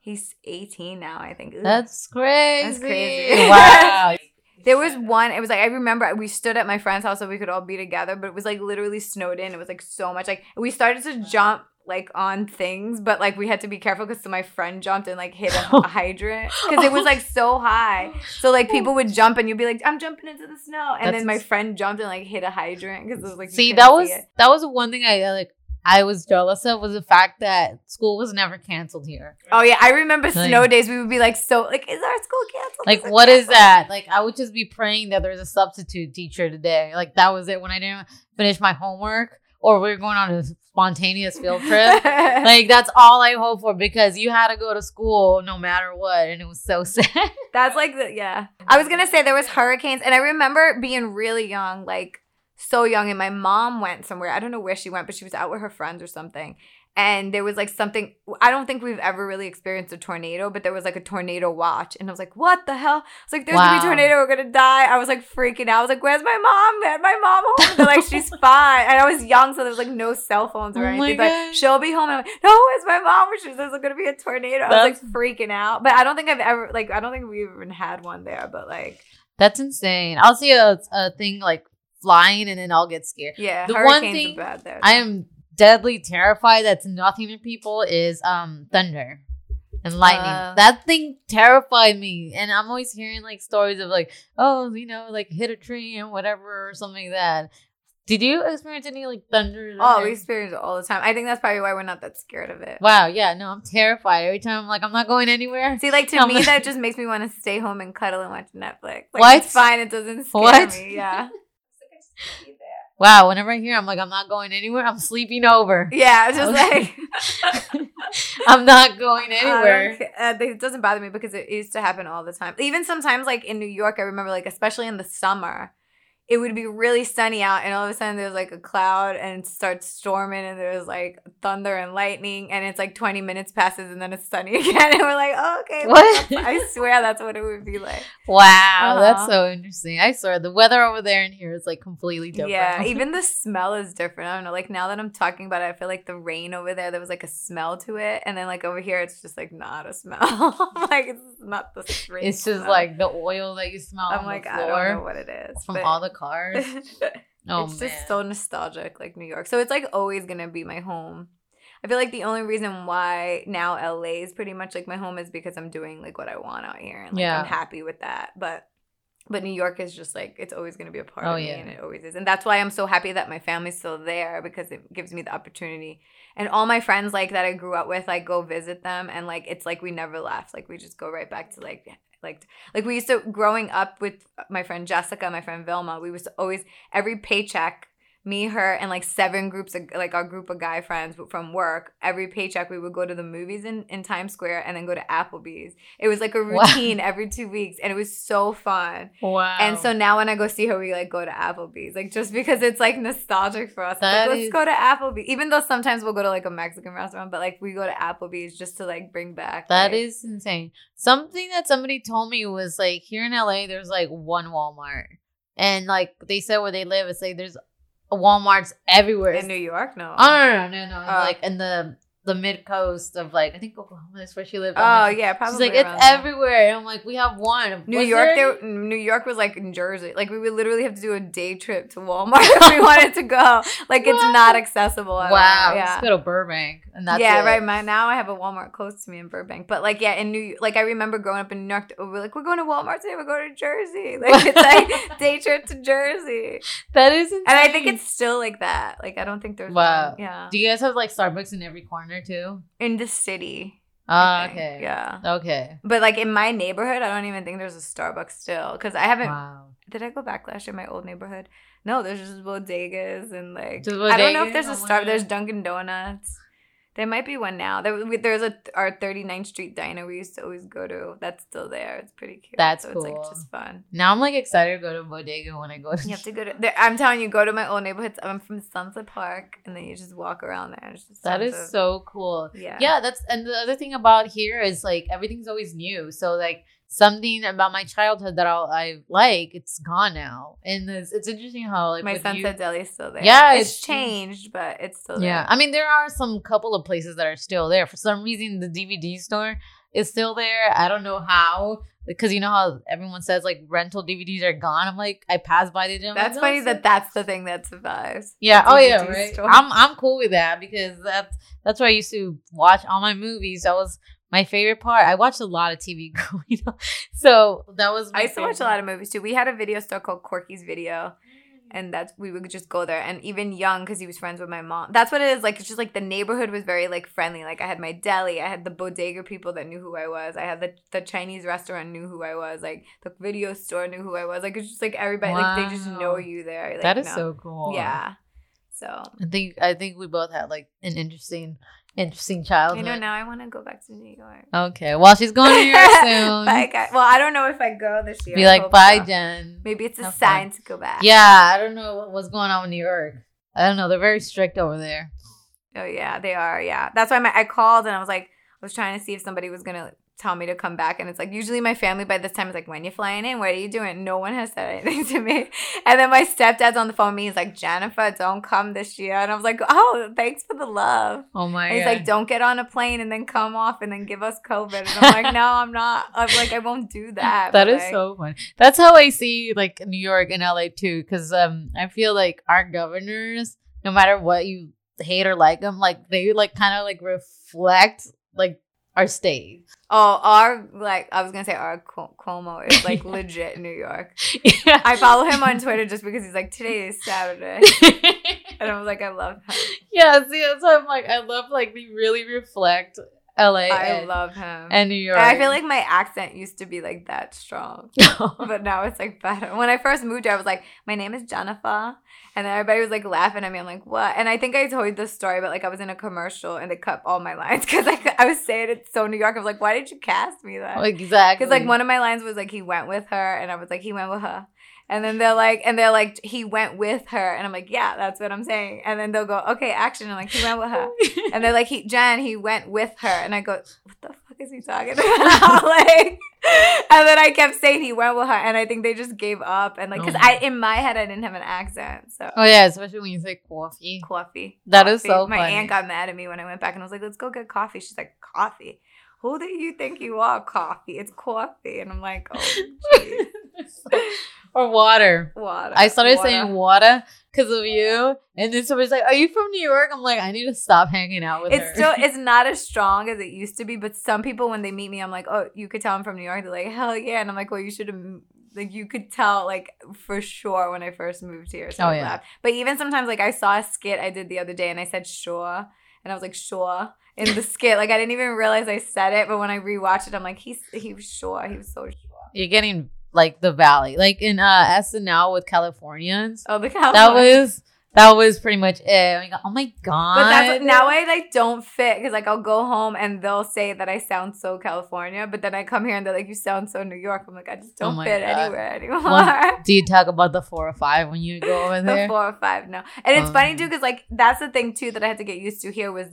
he's 18 now i think Ugh. That's crazy. That's crazy. Wow. There was one. It was like I remember we stood at my friend's house so we could all be together, but it was like literally snowed in. It was like so much. Like we started to jump like on things, but like we had to be careful because my friend jumped and like hit a, a hydrant because it was like so high. So like people would jump and you'd be like, "I'm jumping into the snow," and That's then my friend jumped and like hit a hydrant because it was like See, that was it. that was one thing I uh, like. I was jealous of was the fact that school was never canceled here. Oh yeah, I remember Like- snow days. We would be like, "So like, is our school canceled?" Like, it what is canceled?" that? Like, I would just be praying that there's a substitute teacher today. Like, that was it when I didn't finish my homework or we're going on a spontaneous field trip. like, that's all I hope for because you had to go to school no matter what. And it was so sad. That's like the yeah. I was gonna say there was hurricanes, and I remember being really young, like so young, and my mom went somewhere. I don't know where she went, but she was out with her friends or something. And there was like something. I don't think we've ever really experienced a tornado, but there was like a tornado watch, and I was like, "What the hell?" I was like, "There's gonna be a tornado. We're gonna die." I was like freaking out. I was like, "Where's my mom? Man, my mom home?" They're like, "She's fine." And I was young, so there's like no cell phones or Oh anything. Like, she'll be home. And I'm like, "No, where's my mom?" She says there's gonna be a tornado. I was That's- like freaking out, but I don't think I've ever like I don't think we've even had one there. But like, That's insane. I'll see a, a thing like flying and then I'll get scared. yeah, The one thing bad there. I am deadly terrified that's nothing to people is um thunder and lightning. Uh. that thing terrified me. And I'm always hearing like stories of like, oh, you know, like hit a tree and whatever or something like that. Did you experience any like thunder? Oh, we experience it all the time. I think that's probably why we're not that scared of it. Wow, yeah, no, I'm terrified. Every time I'm like, I'm not going anywhere. See, like to I'm me, that just makes me want to stay home and cuddle and watch Netflix. Like, What? It's fine. It doesn't scare What? me. Yeah. Wow, whenever I hear I'm like, I'm not going anywhere, I'm sleeping over. Yeah, it's just Okay. like I'm not going anywhere. uh, it doesn't bother me because it used to happen all the time. Even sometimes, like in New York, I remember, like especially in the summer, it would be really sunny out, and all of a sudden there's like a cloud and it starts storming, and there's like thunder and lightning, and it's like 20 minutes passes, and then it's sunny again, and we're like, oh, okay. What? I swear that's what it would be like. Wow, that's Uh-huh. so interesting. I swear the weather over there and here is like completely different. Yeah, even the smell is different. I don't know. Like now that I'm talking about it, I feel like the rain over there, there was like a smell to it, and then like over here, it's just like not a smell. like it's not the rain. it's just smell. like the oil that you smell I'm on like the I don't know what it is from all the cars. Oh it's man. just so nostalgic, like New York. So it's like always gonna be my home. I feel like the only reason why now LA is pretty much like my home is because I'm doing like what I want out here, and like Yeah. I'm happy with that. But but New York is just like it's always gonna be a part Oh, of me, yeah. and it always is. And that's why I'm so happy that my family's still there because it gives me the opportunity. And all my friends like that I grew up with, like go visit them, and like it's like we never left. Like we just go right back to like like like we used to growing up with my friend Jessica, my friend Vilma. We was always every paycheck, me, her, and like seven groups of like our group of guy friends from work. Every paycheck, we would go to the movies in in Times Square and then go to Applebee's. It was like a Wow. routine every two weeks, and it was so fun. wow. And so now when I go see her, we like go to Applebee's, like just because it's like nostalgic for us. Like, let's is- go to Applebee's, even though sometimes we'll go to like a Mexican restaurant, but like we go to Applebee's just to like bring back. That like- is insane. Something that somebody told me was like here in LA, there's like one Walmart, and like they said where they live, it's like there's Walmarts everywhere. in New York. No, Oh no no no no! no. Oh. Like in the the mid coast of like I think Oklahoma is where she lived. Oh yeah, probably. She's like it's there. everywhere, and I'm like we have one. New Was York, there there, New York was like in Jersey. Like we would literally have to do a day trip to Walmart if we wanted to go. Like it's not accessible. At Wow, all. yeah. Yeah. go to Burbank, and that's yeah, it. right. My now I have a Walmart close to me in Burbank, but like yeah, in New like I remember growing up in New York. We're like we're going to Walmart today. We're going to Jersey. Like it's like day trip to Jersey, That is, insane. and I think it's still like that. Like I don't think there's Wow. one- yeah Do you guys have like Starbucks in every corner too? in the city. Oh, okay. Yeah, Okay. but like in my neighborhood, I don't even think there's a Starbucks still because I haven't. Wow. Did I go back last year? My old neighborhood. No, there's just bodegas and like Just I don't know if there's a Star. There's Dunkin' Donuts. There might be one now. There, there's a our 39th Street diner we used to always go to. That's still there. It's pretty cute. That's so It's like just fun. Now I'm like excited to go to bodega when I go to. You have to go to. There, I'm telling you, go to my old neighborhoods. I'm from Sunset Park, and then you just walk around there. It's just That of- so cool. Yeah. Yeah, that's and the other thing about here is like everything's always new. So like something about my childhood that I'll, I like, it's gone now, and it's, it's interesting how like My Sunset you- Deli is still there. Yeah, it's, it's- changed, but it's still there. Yeah, I mean there are some couple of places that are still there. For some reason, the DVD store is still there. I don't know how because you know how everyone says like rental DVDs are gone. I'm like I passed by the gym. That's funny that that's the thing that survives. Yeah. Oh yeah. Right. store. I'm I'm cool with that because that's that's where I used to watch all my movies. I was my favorite part. I watched a lot of TV growing up, so that was. I used to watch a lot of movies too. We had a video store called Corky's Video, mm. and that's we would just go there. And even young, because he was friends with my mom. That's what it is. Like it's just like the neighborhood was very like friendly. Like I had my deli, I had the bodega people that knew who I was. I had the the Chinese restaurant knew who I was. Like the video store knew who I was. Like it's just like everybody like they just know you there. Like, That is no. so cool. yeah. So I think I think we both had like an interesting, interesting childhood. you know now I want to go back to New York. Okay. Well, she's going to New York soon. bye, guys. Well, I don't know if I go this year. Be like, bye, so. Jen. Maybe it's a Have sign to go back. Yeah, I don't know what's going on with New York. I don't know. They're very strict over there. Oh yeah, they are. Yeah, that's why my, I called and I was like, I was trying to see if somebody was gonna tell me to come back, and it's like usually my family by this time is like, when you flying in? What are you doing? No one has said anything to me. And then my stepdad's on the phone with me. He's like, Jennifer, don't come this year. And I was like, oh, thanks for the love. Oh my And he's god. like, don't get on a plane and then come off and then give us COVID. And I'm like, no, I'm not. I'm like, I won't do that. That But, is like, so fun. That's how I see like New York and LA too, because um I feel like our governors, no matter what you hate or like them, like they like kind of like reflect like our state. Oh, our like I was gonna say our Cu- Cuomo is like legit New York. Yeah. I follow him on Twitter just because he's like today is Saturday, and I was like I love him. yeah, see, that's why I'm like, I love like they really reflect LA I and, love him. and New York. I feel like my accent used to be like that strong, oh. but now it's like better. When I first moved here, I was like, my name is Jennifer. And then everybody was like laughing at me. I'm like, what? And I think I told you this story, but like I was in a commercial and they cut all my lines because like I was saying it so New York. I was like, why did you cast me that? exactly. Because like one of my lines was like he went with her, and I was like he went with her, and then they're like, and they're like he went with her, and I'm like yeah, that's what I'm saying, and then they'll go okay action, and like he went with her, and they're like he Jen he went with her, and I go what the fuck is he talking about like, and then I kept saying he went with her, and I think they just gave up, and like because Oh. I in my head I didn't have an accent, so. oh yeah, especially when you say coffee. Coffee. That is Coffee. so My funny. aunt got mad at me when I went back and I was like, let's go get coffee. She's like, coffee? Who do you think you are? Coffee. It's coffee. And I'm like, oh, geez. Or water. water. I started water. saying water because of you, and then somebody's like, "Are you from New York?" I'm like, "I need to stop hanging out with her." It's still it's not as strong as it used to be, but some people when they meet me, I'm like, oh, you could tell I'm from New York. They're like, hell yeah, and I'm like, well, you should have like you could tell like for sure when I first moved here. So Oh, yeah. But even sometimes like I saw a skit I did the other day and I said sure, and I was like sure in the skit. Like I didn't even realize I said it, but when I rewatched it, I'm like, he's he was sure, he was so sure. You're getting like the valley, like in uh SNL with Californians. Oh, the That was that was pretty much it. Go, oh my god! But that's now I like don't fit because like I'll go home and they'll say that I sound so California, but then I come here and they're like, "You sound so New York." I'm like, I just Oh don't my fit God. anywhere anymore. Well, Do you talk about the four or five when you go over there? the four or five, no. And it's funny Um. too because like that's the thing too that I had to get used to here was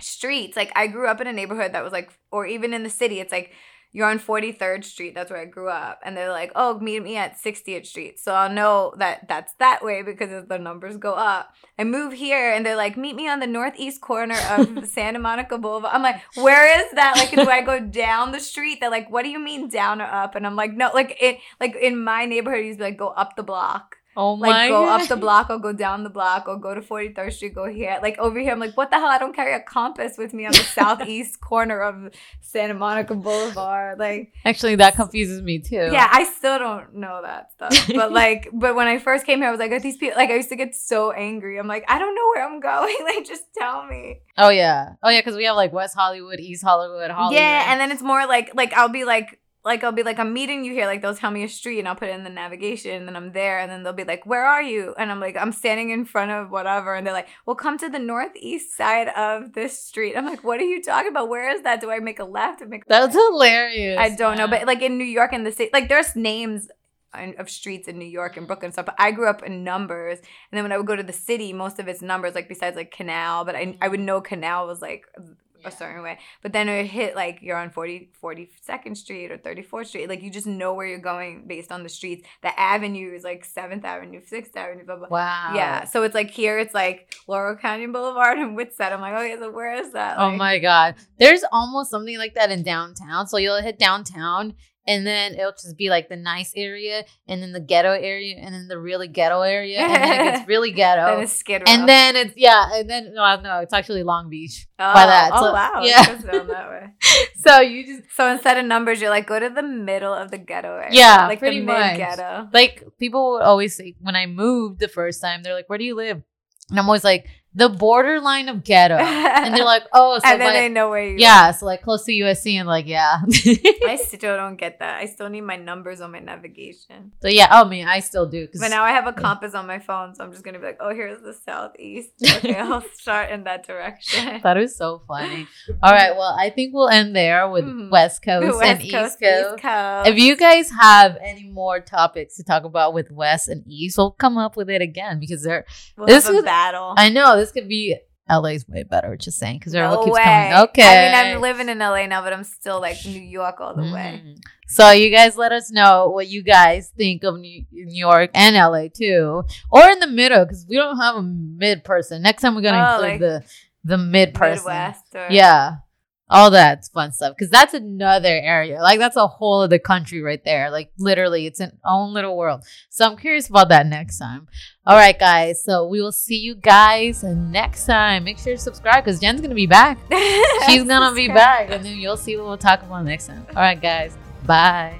streets. Like I grew up in a neighborhood that was like, or even in the city, it's like you're on 43rd Street. That's where I grew up. And they're like, oh, meet me at 60th Street. So I'll know that that's that way because the numbers go up. I move here and they're like, meet me on the northeast corner of Santa Monica Boulevard. I'm like, where is that? Like, do I go down the street? They're like, what do you mean down or up? And I'm like, no, like it, like in my neighborhood, you used to be like, go up the block. Oh my Like go up the block or go down the block or go to 43rd Street, go here. Like over here, I'm like, what the hell? I don't carry a compass with me on the southeast corner of Santa Monica Boulevard. Like, Actually, that confuses me too. yeah, I still don't know that stuff. But like, but when I first came here, I was like, are these people? Like, I used to get so angry. I'm like, I don't know where I'm going. Like, just tell me. Oh yeah. Oh yeah, because we have like West Hollywood, East Hollywood, Hollywood. Yeah, and then it's more like like I'll be like like I'll be like I'm meeting you here. Like they'll tell me a street and I'll put it in the navigation and then I'm there and then they'll be like, Where are you? And I'm like, I'm standing in front of whatever and they're like, Well come to the northeast side of this street. I'm like, What are you talking about? Where is that? Do I make a left or make a that's right? hilarious. I don't know. But like in New York and the state like there's names of streets in New York and Brooklyn and stuff. But I grew up in numbers, and then when I would go to the city, most of it's numbers. Like besides like Canal, but I mm-hmm. I would know Canal was like Yeah. a certain way. But then it hit like you're on 40, 42nd Street or 34th Street. Like you just know where you're going based on the streets. The avenue is like 7th Avenue, 6th Avenue, blah, blah. Wow. Yeah. So it's like here it's like Laurel Canyon Boulevard and Whitsett. I'm like, okay, so where is that? Oh my god. There's almost something like that in downtown. So you'll hit downtown and then it'll just be like the nice area and then the ghetto area and then the really ghetto area and then it gets really Then ghetto. it's Skid Row. And then it's yeah, and then no, no, it's actually Long Beach. oh, by that. Oh, So- wow. yeah. It goes down that way. So you just So instead of numbers, you're like, go to the middle of the ghetto area. Yeah, like pretty the much. ghetto. like people would always say when I moved the first time, they're like, "Where do you live?" And I'm always like, "The borderline of ghetto." and they're like, "Oh, so and then my- they know where you are yeah, so like close to USC." And like, yeah. I still don't get that. I still need my numbers on my navigation. so yeah, oh man, I still do. But now I have a compass on my phone, so I'm just gonna be like, oh, here's the southeast. Okay, I'll start in that direction. That is so funny. All right, well, I think we'll end there with Mhm. West Coast West and East Coast. East Coast. If you guys have any more topics to talk about with West and East, we'll come up with it again because they're. we'll this have a is- battle. I know this could be LA's way better. Just saying because everyone no keeps way. coming. Okay, I mean, I'm living in LA now, but I'm still like New York all the way. Mhm. So you guys let us know what you guys think of New, New York and LA too, or in the middle because we don't have a mid person. Next time we're gonna Oh, include like the the mid person. Midwest. Or, Yeah. All that fun stuff. Because that's another area. Like, that's a whole other country right there. Like, literally, it's an own little world. So, I'm curious about that next time. All right, guys. So, we will see you guys next time. Make sure to subscribe because Jen's going to be back. She's going to be back. And then you'll see what we'll talk about next time. All right, guys. Bye.